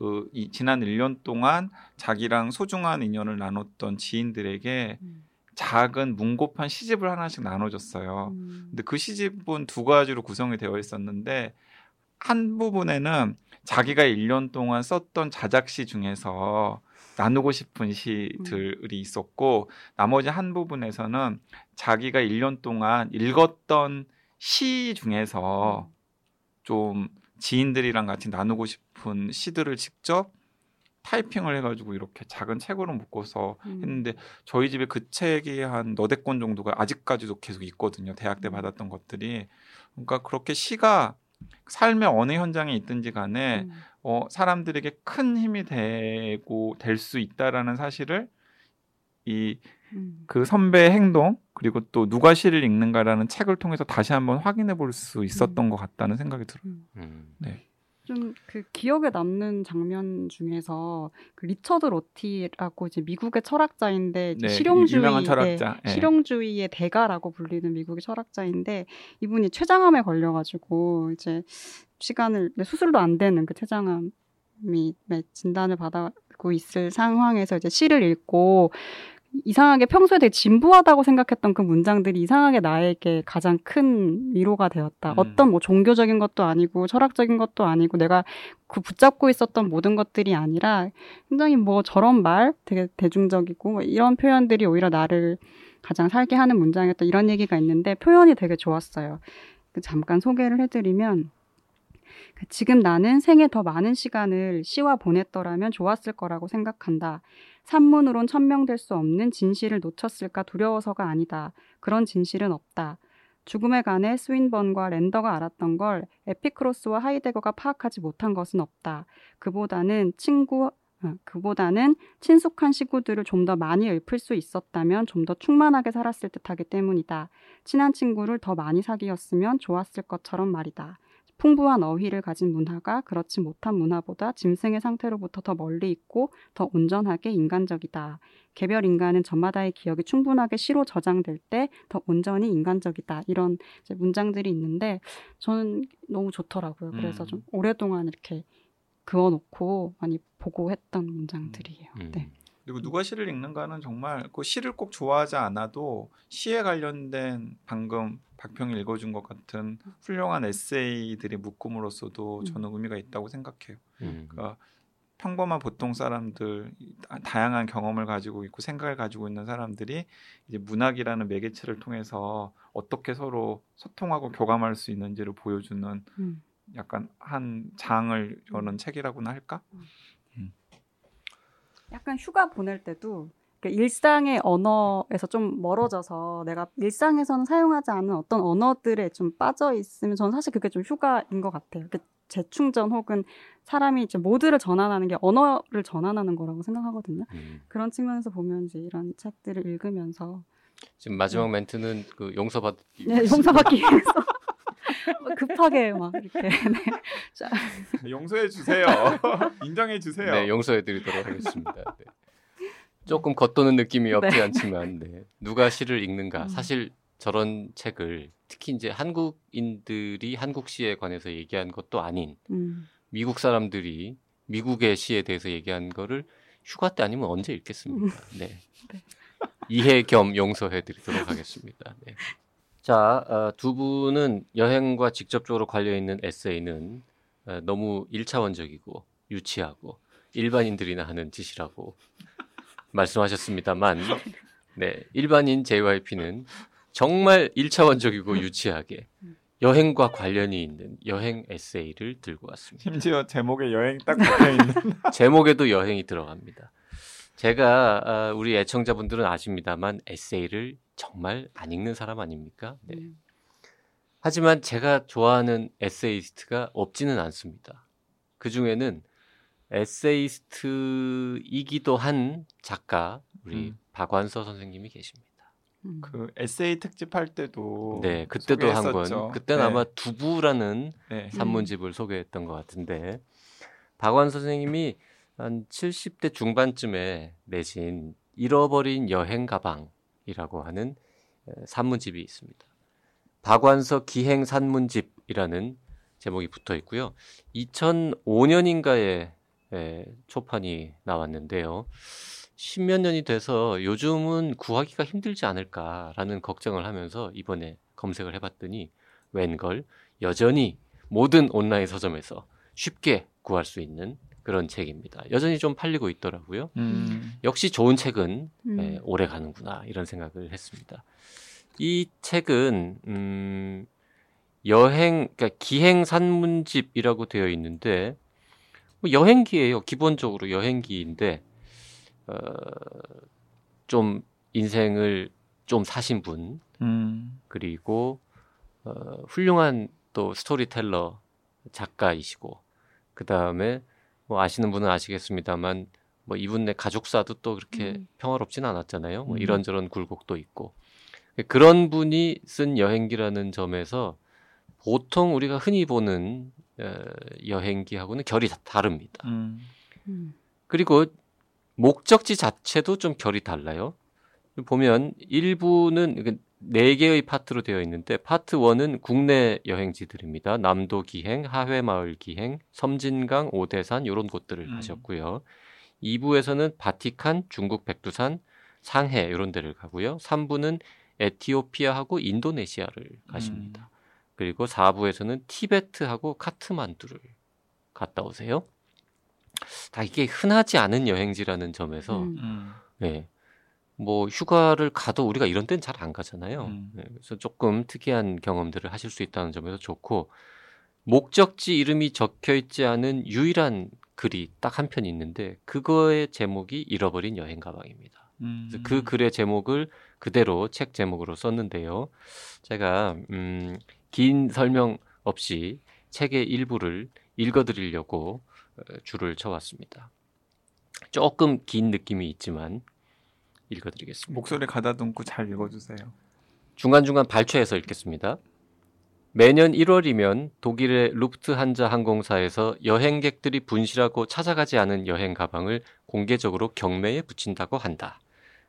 그 이 지난 1년 동안 자기랑 소중한 인연을 나눴던 지인들에게 음. 작은 문고판 시집을 하나씩 나눠줬어요. 음. 근데 그 시집은 두 가지로 구성이 되어 있었는데 한 부분에는 자기가 1년 동안 썼던 자작시 중에서 나누고 싶은 시들이 있었고 나머지 한 부분에서는 자기가 1년 동안 읽었던 시 중에서 좀 지인들이랑 같이 나누고 싶은 시들을 직접 타이핑을 해가지고 이렇게 작은 책으로 묶어서 음. 했는데 저희 집에 그 책이 한 너댓 권 정도가 아직까지도 계속 있거든요. 대학 때 음. 받았던 것들이. 그러니까 그렇게 시가 삶의 어느 현장에 있든지 간에 음. 어, 사람들에게 큰 힘이 되고 될 수 있다라는 사실을 이 음. 그 선배의 행동 그리고 또 누가 시를 읽는가라는 책을 통해서 다시 한번 확인해 볼 수 있었던 음. 것 같다는 생각이 들어요. 음. 음. 좀그 기억에 남는 장면 중에서 그 리처드 로티라고 이제 미국의 철학자인데 네, 실용주의 철학자. 예. 실용주의의 대가라고 불리는 미국의 철학자인데 이분이 췌장암에 걸려가지고 이제 시간을 네, 수술도 안 되는 그 췌장암이 네, 진단을 받고 있을 상황에서 이제 시를 읽고 이상하게 평소에 되게 진부하다고 생각했던 그 문장들이 이상하게 나에게 가장 큰 위로가 되었다. 음. 어떤 뭐 종교적인 것도 아니고 철학적인 것도 아니고 내가 그 붙잡고 있었던 모든 것들이 아니라 굉장히 뭐 저런 말 되게 대중적이고 뭐 이런 표현들이 오히려 나를 가장 살게 하는 문장이었다. 이런 얘기가 있는데 표현이 되게 좋았어요. 그 잠깐 소개를 해드리면 그 지금 나는 생에 더 많은 시간을 시와 보냈더라면 좋았을 거라고 생각한다. 산문으론 천명될 수 없는 진실을 놓쳤을까 두려워서가 아니다. 그런 진실은 없다. 죽음에 관해 스윈번과 랜더가 알았던 걸 에피크로스와 하이데거가 파악하지 못한 것은 없다. 그보다는 친구 어, 그보다는 친숙한 시구들을 좀 더 많이 읊을 수 있었다면 좀 더 충만하게 살았을 듯하기 때문이다. 친한 친구를 더 많이 사귀었으면 좋았을 것처럼 말이다. 풍부한 어휘를 가진 문화가 그렇지 못한 문화보다 짐승의 상태로부터 더 멀리 있고 더 온전하게 인간적이다. 개별 인간은 저마다의 기억이 충분하게 시로 저장될 때 더 온전히 인간적이다. 이런 문장들이 있는데 저는 너무 좋더라고요. 그래서 음. 좀 오랫동안 이렇게 그어놓고 많이 보고 했던 문장들이에요. 음. 네. 그리고 누가 시를 읽는가는 정말 그 시를 꼭 좋아하지 않아도 시에 관련된 방금 박평이 읽어준 것 같은 훌륭한 에세이들의 묶음으로서도 음. 저는 의미가 있다고 생각해요. 음. 그러니까 평범한 보통 사람들 다- 다양한 경험을 가지고 있고 생각을 가지고 있는 사람들이 이제 문학이라는 매개체를 통해서 어떻게 서로 소통하고 교감할 수 있는지를 보여주는 음. 약간 한 장을 여는 책이라고나 할까? 약간 휴가 보낼 때도 일상의 언어에서 좀 멀어져서 내가 일상에서는 사용하지 않은 어떤 언어들에 좀 빠져 있으면 저는 사실 그게 좀 휴가인 것 같아요. 재충전 혹은 사람이 이제 모드를 전환하는 게 언어를 전환하는 거라고 생각하거든요. 음. 그런 측면에서 보면 이제 이런 책들을 읽으면서 지금 마지막 멘트는 그 용서받기 네, 용서받기 위해서 막 [LAUGHS] 급하게 막 이렇게 [LAUGHS] 네. 자, 용서해 주세요. [LAUGHS] 인정해 주세요. 네, 용서해 드리도록 하겠습니다. 네. 조금 겉도는 느낌이 없지 네. 않지만 네. 누가 시를 읽는가 음. 사실 저런 책을 특히 이제 한국인들이 한국 시에 관해서 얘기한 것도 아닌 음, 미국 사람들이 미국의 시에 대해서 얘기한 거를 휴가 때 아니면 언제 읽겠습니까? 네. [LAUGHS] 네. 이해 겸 용서해 드리도록 하겠습니다. 네. 자, 어, 두 분은 여행과 직접적으로 관련 있는 에세이는 어, 너무 일차원적이고 유치하고 일반인들이나 하는 짓이라고 [LAUGHS] 말씀하셨습니다만, 네, 일반인 JYP는 정말 일차원적이고 유치하게 여행과 관련이 있는 여행 에세이를 들고 왔습니다. 심지어 제목에 여행 딱 붙어 있는 [LAUGHS] 제목에도 여행이 들어갑니다. 제가 아, 우리 애청자분들은 아십니다만 에세이를 정말 안 읽는 사람 아닙니까? 네. 음. 하지만 제가 좋아하는 에세이스트가 없지는 않습니다. 그 중에는 에세이스트이기도 한 작가 우리 음. 박완서 선생님이 계십니다. 음. 그 에세이 특집 할 때도 네, 그때도 한. 권. 그때는 네. 아마 두부라는 네. 산문집을 소개했던 것 같은데 박완 선생님이 한 70대 중반쯤에 내신 잃어버린 여행 가방이라 고 하는 에, 산문집이 있습니다. 박완서 기행 산문집이라는 제목이 붙어 있고요. 2005년인가에 초판이 나왔는데요. 십몇 년이 돼서 요즘은 구하기가 힘들지 않을까라는 걱정을 하면서 이번에 검색을 해봤더니 웬걸 여전히 모든 온라인 서점에서 쉽게 구할 수 있는 그런 책입니다. 여전히 좀 팔리고 있더라고요. 음. 역시 좋은 책은 음. 예, 오래 가는구나 이런 생각을 했습니다. 이 책은 음, 여행, 그러니까 기행 산문집이라고 되어 있는데 뭐 여행기예요. 기본적으로 여행기인데 어, 좀 인생을 좀 사신 분 음. 그리고 어, 훌륭한 또 스토리텔러 작가이시고 그 다음에 뭐 아시는 분은 아시겠습니다만 뭐 이분네 가족사도 또 그렇게 음. 평화롭진 않았잖아요. 뭐 음. 이런저런 굴곡도 있고 그런 분이 쓴 여행기라는 점에서 보통 우리가 흔히 보는 어, 여행기하고는 결이 다- 다릅니다. 음. 음. 그리고 목적지 자체도 좀 결이 달라요. 보면 일부는 네 개의 파트로 되어 있는데 파트 1은 국내 여행지들입니다. 남도 기행, 하회 마을 기행, 섬진강, 오대산 이런 곳들을 음. 가셨고요. 2부에서는 바티칸, 중국 백두산, 상해 이런 데를 가고요. 3부는 에티오피아하고 인도네시아를 가십니다. 그리고 4부에서는 티베트하고 카트만두를 갔다 오세요. 다 이게 흔하지 않은 여행지라는 점에서 음. 음. 네. 뭐 휴가를 가도 우리가 이런 데는 잘 안 가잖아요. 음. 네, 그래서 조금 특이한 경험들을 하실 수 있다는 점에서 좋고 목적지 이름이 적혀 있지 않은 유일한 글이 딱 한 편 있는데 그거의 제목이 잃어버린 여행 가방입니다. 음. 그래서 그 글의 제목을 그대로 책 제목으로 썼는데요. 제가 음, 긴 설명 없이 책의 일부를 읽어드리려고 어, 줄을 쳐왔습니다. 조금 긴 느낌이 있지만 읽어드리겠습니다. 목소리 가다듬고 잘 읽어주세요. 중간중간 발췌해서 읽겠습니다. 매년 1월이면 독일의 루프트한자 항공사에서 여행객들이 분실하고 찾아가지 않은 여행 가방을 공개적으로 경매에 붙인다고 한다.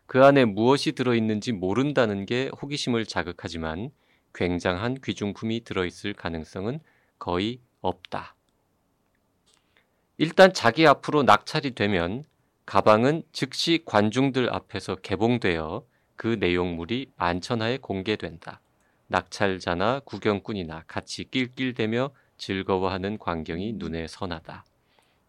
그 안에 무엇이 들어있는지 모른다는 게 호기심을 자극하지만 굉장한 귀중품이 들어있을 가능성은 거의 없다. 일단 자기 앞으로 낙찰이 되면 가방은 즉시 관중들 앞에서 개봉되어 그 내용물이 만천하에 공개된다. 낙찰자나 구경꾼이나 같이 낄낄대며 즐거워하는 광경이 눈에 선하다.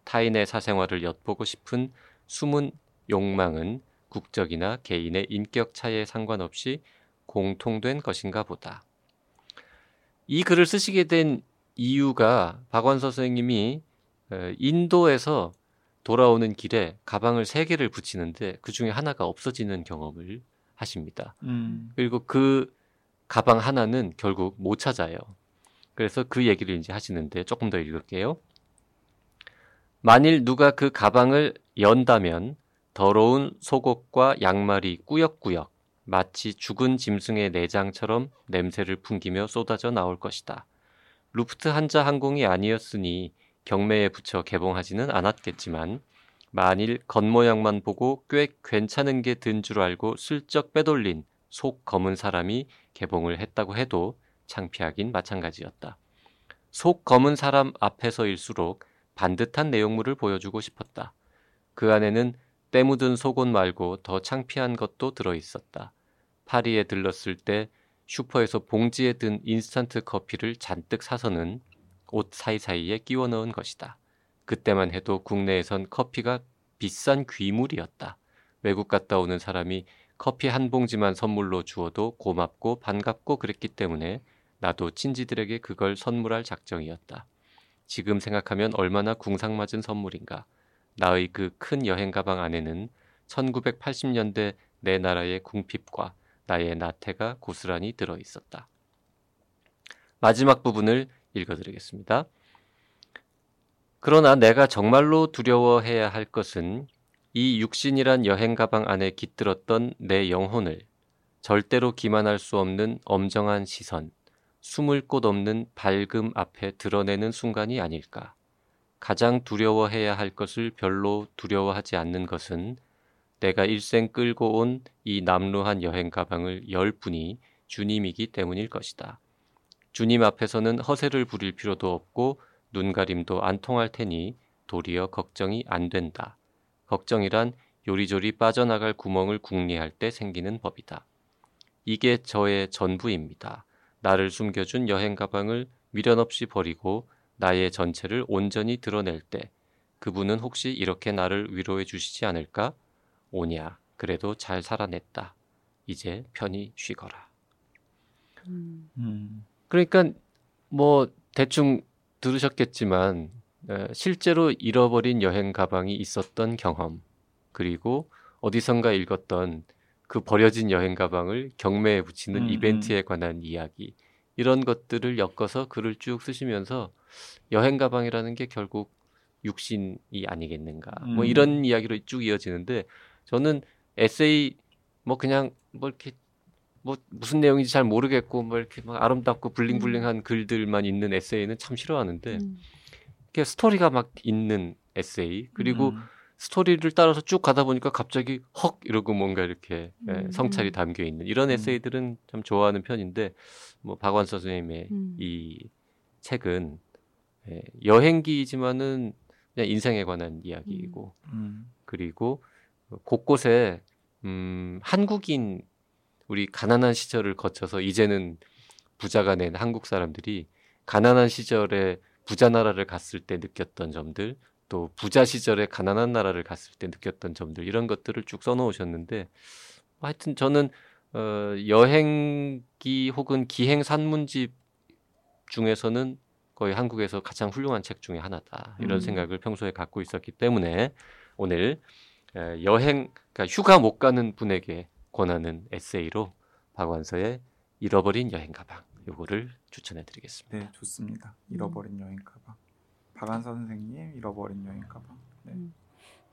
타인의 사생활을 엿보고 싶은 숨은 욕망은 국적이나 개인의 인격 차이에 상관없이 공통된 것인가 보다. 이 글을 쓰시게 된 이유가 박원서 선생님이 어, 인도에서 돌아오는 길에 가방을 세 개를 붙이는데 그 중에 하나가 없어지는 경험을 하십니다. 음. 그리고 그 가방 하나는 결국 못 찾아요. 그래서 그 얘기를 이제 하시는데 조금 더 읽을게요. 만일 누가 그 가방을 연다면 더러운 속옷과 양말이 꾸역꾸역 마치 죽은 짐승의 내장처럼 냄새를 풍기며 쏟아져 나올 것이다. 루프트 한자 항공이 아니었으니 경매에 붙여 개봉하지는 않았겠지만 만일 겉모양만 보고 꽤 괜찮은 게 든 줄 알고 슬쩍 빼돌린 속 검은 사람이 개봉을 했다고 해도 창피하긴 마찬가지였다. 속 검은 사람 앞에서일수록 반듯한 내용물을 보여주고 싶었다. 그 안에는 때 묻은 속옷 말고 더 창피한 것도 들어 있었다. 파리에 들렀을 때 슈퍼에서 봉지에 든 인스턴트 커피를 잔뜩 사서는 옷 사이사이에 끼워 넣은 것이다. 그때만 해도 국내에선 커피가 비싼 귀물이었다. 외국 갔다 오는 사람이 커피 한 봉지만 선물로 주어도 고맙고 반갑고 그랬기 때문에 나도 친지들에게 그걸 선물할 작정이었다. 지금 생각하면 얼마나 궁상맞은 선물인가. 나의 그 큰 여행 가방 안에는 1980년대 내 나라의 궁핍과 나의 나태가 고스란히 들어 있었다. 마지막 부분을 읽어드리겠습니다. 그러나 내가 정말로 두려워해야 할 것은 이 육신이란 여행 가방 안에 깃들었던 내 영혼을 절대로 기만할 수 없는 엄정한 시선, 숨을 곳 없는 밝음 앞에 드러내는 순간이 아닐까. 가장 두려워해야 할 것을 별로 두려워하지 않는 것은 내가 일생 끌고 온 이 남루한 여행 가방을 열 분이 주님이기 때문일 것이다. 주님 앞에서는 허세를 부릴 필요도 없고 눈가림도 안 통할 테니 도리어 걱정이 안 된다. 걱정이란 요리조리 빠져나갈 구멍을 궁리할 때 생기는 법이다. 이게 저의 전부입니다. 나를 숨겨준 여행 가방을 미련 없이 버리고 나의 전체를 온전히 드러낼 때 그분은 혹시 이렇게 나를 위로해 주시지 않을까? 오냐, 그래도 잘 살아냈다. 이제 편히 쉬거라. 음. 음. 그러니까 뭐 대충 들으셨겠지만 에, 실제로 잃어버린 여행 가방이 있었던 경험 그리고 어디선가 읽었던 그 버려진 여행 가방을 경매에 붙이는 음, 이벤트에 관한 이야기 이런 것들을 엮어서 글을 쭉 쓰시면서 여행 가방이라는 게 결국 육신이 아니겠는가 뭐 음. 이런 이야기로 쭉 이어지는데 저는 에세이 뭐 그냥 뭐 이렇게 뭐 무슨 내용인지 잘 모르겠고 뭐 이렇게 막 아름답고 블링블링한 글들만 있는 에세이는 참 싫어하는데 음. 이렇게 스토리가 막 있는 에세이 그리고 음. 스토리를 따라서 쭉 가다 보니까 갑자기 헉 이러고 뭔가 이렇게 예, 음. 성찰이 담겨 있는 이런 음. 에세이들은 참 좋아하는 편인데 뭐 박완서 선생님의 음. 이 책은 예, 여행기이지만은 그냥 인생에 관한 이야기이고 음. 그리고 곳곳에 음, 한국인 우리 가난한 시절을 거쳐서 이제는 부자가 된 한국 사람들이 가난한 시절에 부자 나라를 갔을 때 느꼈던 점들 또 부자 시절에 가난한 나라를 갔을 때 느꼈던 점들 이런 것들을 쭉 써놓으셨는데 하여튼 저는 어, 여행기 혹은 기행 산문집 중에서는 거의 한국에서 가장 훌륭한 책 중에 하나다 이런 음. 생각을 평소에 갖고 있었기 때문에 오늘 에, 여행 그러니까 휴가 못 가는 분에게 권하는 에세이로 박완서의 잃어버린 여행 가방 요거를 추천해 드리겠습니다. 네, 좋습니다. 잃어버린 여행 가방. 박한서 선생님 잃어버린 여행 가방. 네.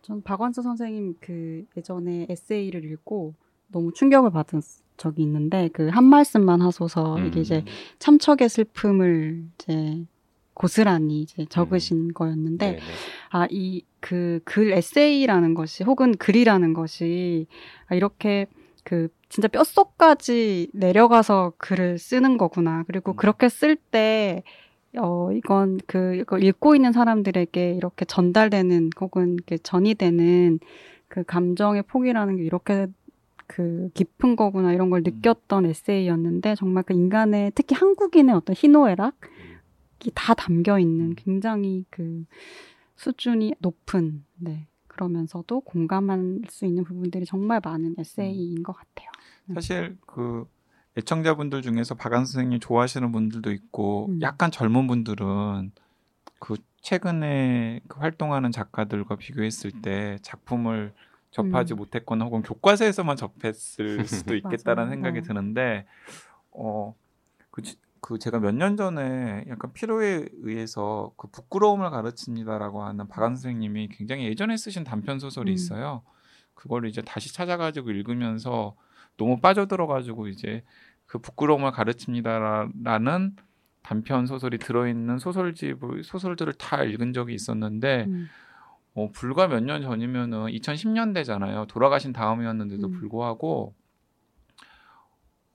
전 박완서 선생님 그 예전에 에세이를 읽고 너무 충격을 받은 적이 있는데 그 한 말씀만 하소서 음. 이게 이제 참척의 슬픔을 이제 고스란히 이제 적으신 거였는데 네네. 아이 그 글 에세이라는 것이 혹은 글이라는 것이 아, 이렇게 그 진짜 뼛속까지 내려가서 글을 쓰는 거구나. 그리고 음. 그렇게 쓸 때 어, 이건 그, 이걸 읽고 있는 사람들에게 이렇게 전달되는 혹은 이렇게 전이 되는 그 감정의 폭이라는 게 이렇게 그 깊은 거구나 이런 걸 느꼈던 에세이였는데 정말 그 인간의 특히 한국인의 어떤 희노애락이 다 담겨 있는 굉장히 그 수준이 높은 네 그러면서도 공감할 수 있는 부분들이 정말 많은 에세이인 것 같아요. 사실 그 애청자분들 중에서 박한서 선생님 좋아하시는 분들도 있고 음. 약간 젊은 분들은 그 최근에 그 활동하는 작가들과 비교했을 때 작품을 접하지 음. 못했거나 혹은 교과서에서만 접했을 수도 [LAUGHS] 있겠다라는. 생각이 어. 드는데 어 그 그 제가 몇 년 전에 약간 필요에 의해서 그 부끄러움을 가르칩니다라고 하는 박한 선생님이 굉장히 예전에 쓰신 단편 소설이 음. 있어요. 그걸 이제 다시 찾아가지고 읽으면서 너무 빠져들어가지고 이제 그 부끄러움을 가르칩니다라는 단편 소설이 들어있는 소설집을 소설들을 다 읽은 적이 있었는데 음. 어, 불과 몇 년 전이면은 2010년대잖아요. 돌아가신 다음이었는데도 음. 불구하고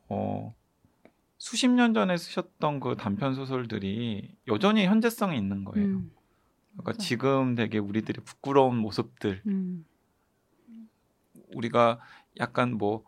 어, 수십 년 전에 쓰셨던 그 단편 소설들이 여전히 현재성이 있는 거예요. 음. 그러니까 맞아. 지금 되게 우리들의 부끄러운 모습들, 음. 우리가 약간 뭐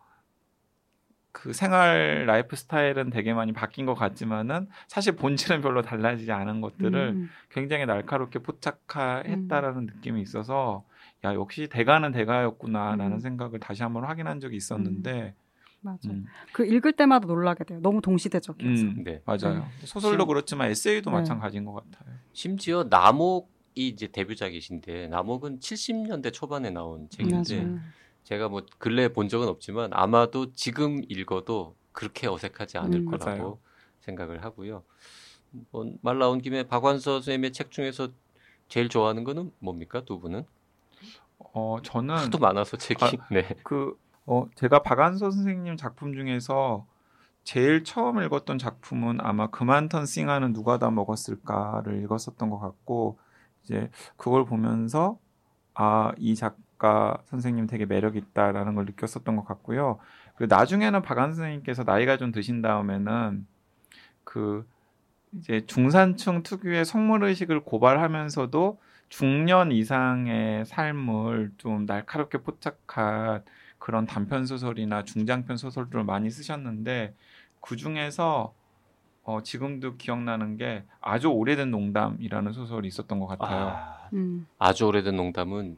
그 생활 라이프 스타일은 되게 많이 바뀐 것 같지만은 사실 본질은 별로 달라지지 않은 것들을 음. 굉장히 날카롭게 포착했다라는 느낌이 있어서 야 역시 대가는 대가였구나라는 음. 생각을 다시 한번 확인한 적이 있었는데 맞아. 음, 그 읽을 때마다 놀라게 돼요. 너무 동시대적이어서. 음, 네. 맞아요. 소설도 심- 그렇지만 에세이도 네. 마찬가지인 것 같아요. 심지어 나목이 이제 데뷔작이신데 나목은 70년대 초반에 나온 책인데 맞아요. 제가 뭐 근래 본 적은 없지만 아마도 지금 읽어도 그렇게 어색하지 않을 음, 거라고 맞아요. 생각을 하고요. 뭐, 말 나온 김에 박완서 선생님의 책 중에서 제일 좋아하는 거는 뭡니까 두 분은? 어 저는 하도 많아서 책이 아, [LAUGHS] 네. 그 어, 제가 박안서 선생님 작품 중에서 제일 처음 읽었던 작품은 아마 그만턴 싱하는 누가 다 먹었을까를 읽었었던 것 같고 이제 그걸 보면서 아 이 작가 선생님 되게 매력 있다라는 걸 느꼈었던 것 같고요. 그리고 나중에는 박안 선생님께서 나이가 좀 드신 다음에는 그 이제 중산층 특유의 성물 의식을 고발하면서도 중년 이상의 삶을 좀 날카롭게 포착한 그런 단편 소설이나 중장편 소설들을 많이 쓰셨는데 그 중에서 어, 지금도 기억나는 게 아주 오래된 농담이라는 소설이 있었던 것 같아요. 아, 음. 아주 오래된 농담은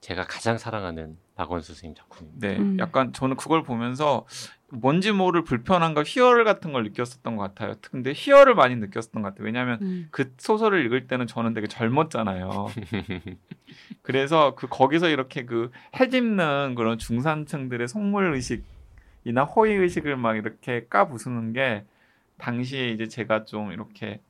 제가 가장 사랑하는 박원서 선생님 작품입니다. 네, 음. 약간 저는 그걸 보면서 뭔지 모를 불편함과 희열 같은 걸 느꼈었던 것 같아요. 근데 희열을 많이 느꼈었던 것 같아요. 왜냐하면 음. 그 소설을 읽을 때는 저는 되게 젊었잖아요. [LAUGHS] 그래서 그 거기서 이렇게 그 해집는 그런 중산층들의 속물 의식이나 허위 의식을 막 이렇게 까부수는 게 당시에 이제 제가 좀 이렇게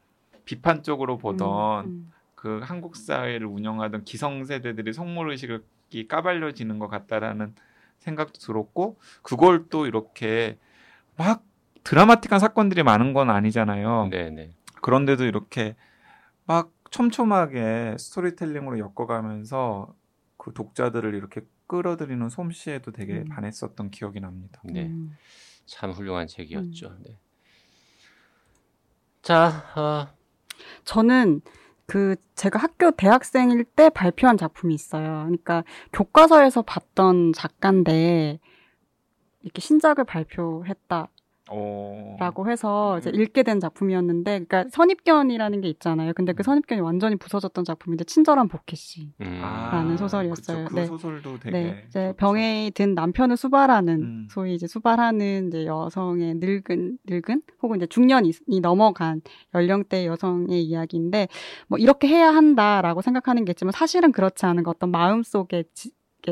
비판적으로 보던 음, 그 한국 사회를 운영하던 기성 세대들이 속물 의식을 이 까발려지는 것 같다라는 생각도 들었고 그걸 또 이렇게 막 드라마틱한 사건들이 많은 건 아니잖아요. 네네. 그런데도 이렇게 막 촘촘하게 스토리텔링으로 엮어가면서 그 독자들을 이렇게 끌어들이는 솜씨에도 되게 음. 반했었던 기억이 납니다. 네. 음. 참 훌륭한 책이었죠. 음. 네. 자, 어, 저는 그 제가 학교 대학생일 때 발표한 작품이 있어요. 그러니까 교과서에서 봤던 작가인데 이렇게 신작을 발표했다 라고 어... 해서 이제 음. 읽게 된 작품이었는데, 그러니까 선입견이라는 게 있잖아요. 근데 그 음. 선입견이 완전히 부서졌던 작품인데 친절한 복희 씨. 음, 라는 소설이었어요. 그쵸, 그 네. 소설도 되게 네, 이제 좋죠. 병에 든 남편을 수발하는 음. 소위 이제 수발하는 이제 여성의 늙은 늙은 혹은 이제 중년이 넘어간 연령대 여성의 이야기인데 뭐 이렇게 해야 한다라고 생각하는 게 있지만 사실은 그렇지 않은 그 어떤 마음 속에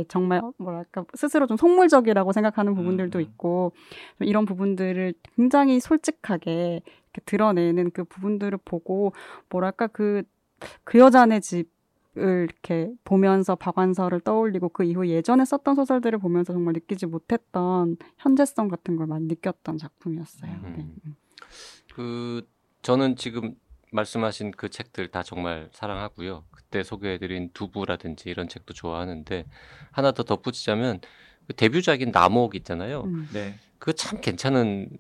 정말 뭐랄까 스스로 좀 속물적이라고 생각하는 부분들도 음. 있고 좀 이런 부분들을 굉장히 솔직하게 이렇게 드러내는 그 부분들을 보고 뭐랄까 그그 여자네 집을 이렇게 보면서 박완서를 떠올리고 그 이후 예전에 썼던 소설들을 보면서 정말 느끼지 못했던 현재성 같은 걸 많이 느꼈던 작품이었어요. 음. 네. 음. 그 저는 지금 말씀하신 그 책들 다 정말 사랑하고요. 그때 소개해드린 두부라든지 이런 책도 좋아하는데 하나 더 덧붙이자면 그 데뷔작인 남옥 있잖아요. 음. 네, 그거 참 괜찮은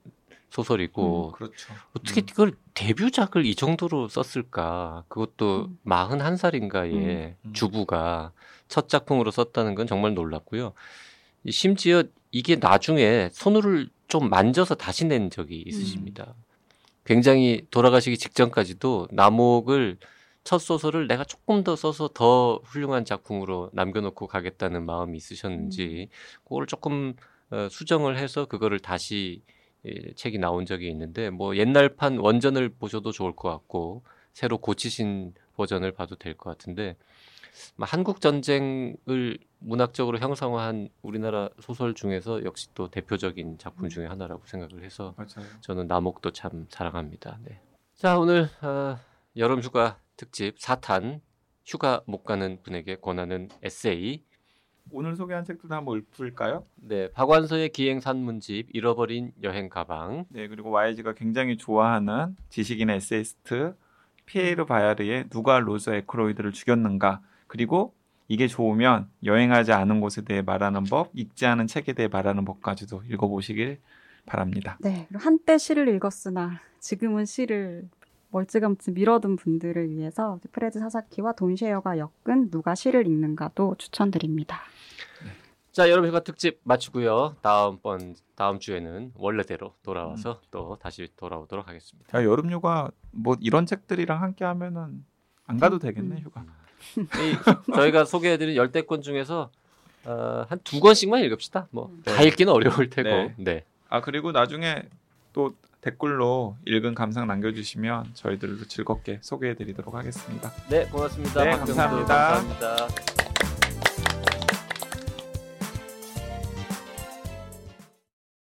소설이고 그렇죠. 어떻게 음. 그걸 데뷔작을 이 정도로 썼을까? 그것도 음. 41살인가에 음. 주부가 첫 작품으로 썼다는 건 정말 놀랍고요. 이 심지어 이게 나중에 손으로 좀 만져서 다시 낸 적이 있으십니다. 굉장히 돌아가시기 직전까지도 남옥을 첫 소설을 내가 조금 더 써서 더 훌륭한 작품으로 남겨놓고 가겠다는 마음이 있으셨는지 그걸 조금 어, 수정을 해서 그거를 다시 예, 책이 나온 적이 있는데 뭐 옛날판 원전을 보셔도 좋을 것 같고 새로 고치신 버전을 봐도 될 것 같은데 뭐 한국 전쟁을 문학적으로 형상화한 우리나라 소설 중에서 역시 또 대표적인 작품 중에 하나라고 생각을 해서 맞아요. 저는 남옥도 참 사랑합니다. 네. 자 오늘 어, 여름 휴가 특집 4탄 휴가 못 가는 분에게 권하는 에세이 오늘 소개한 책들도 한번 읊을까요? 네 박완서의 기행 산문집 잃어버린 여행 가방 네, 그리고 YG가 굉장히 좋아하는 지식인 에세이스트 피에르 바야르의 누가 로저 에크로이드를 죽였는가 그리고 이게 좋으면 여행하지 않은 곳에 대해 말하는 법, 읽지 않은 책에 대해 말하는 법까지도 읽어보시길 바랍니다. 네. 그리고 한때 시를 읽었으나 지금은 시를 멀찌감치 미뤄둔 분들을 위해서 프레드 사사키와 돈쉐어가 엮은 누가 시를 읽는가도 추천드립니다. 자 여름 휴가 특집 마치고요 다음번 다음 주에는 원래대로 돌아와서 또 다시 돌아오도록 하겠습니다. 야, 여름 휴가 뭐 이런 책들이랑 함께 하면은 안 가도 되겠네 음. 휴가. 이, 저희가 소개해드린 열대권 중에서 어, 한두 권씩만 읽읍시다. 뭐다 네. 읽기는 어려울 테고. 네. 네. 아 그리고 나중에 또 댓글로 읽은 감상 남겨주시면 저희들도 즐겁게 소개해드리도록 하겠습니다. 네, 고맙습니다. 네. 감사합니다. 감사합니다.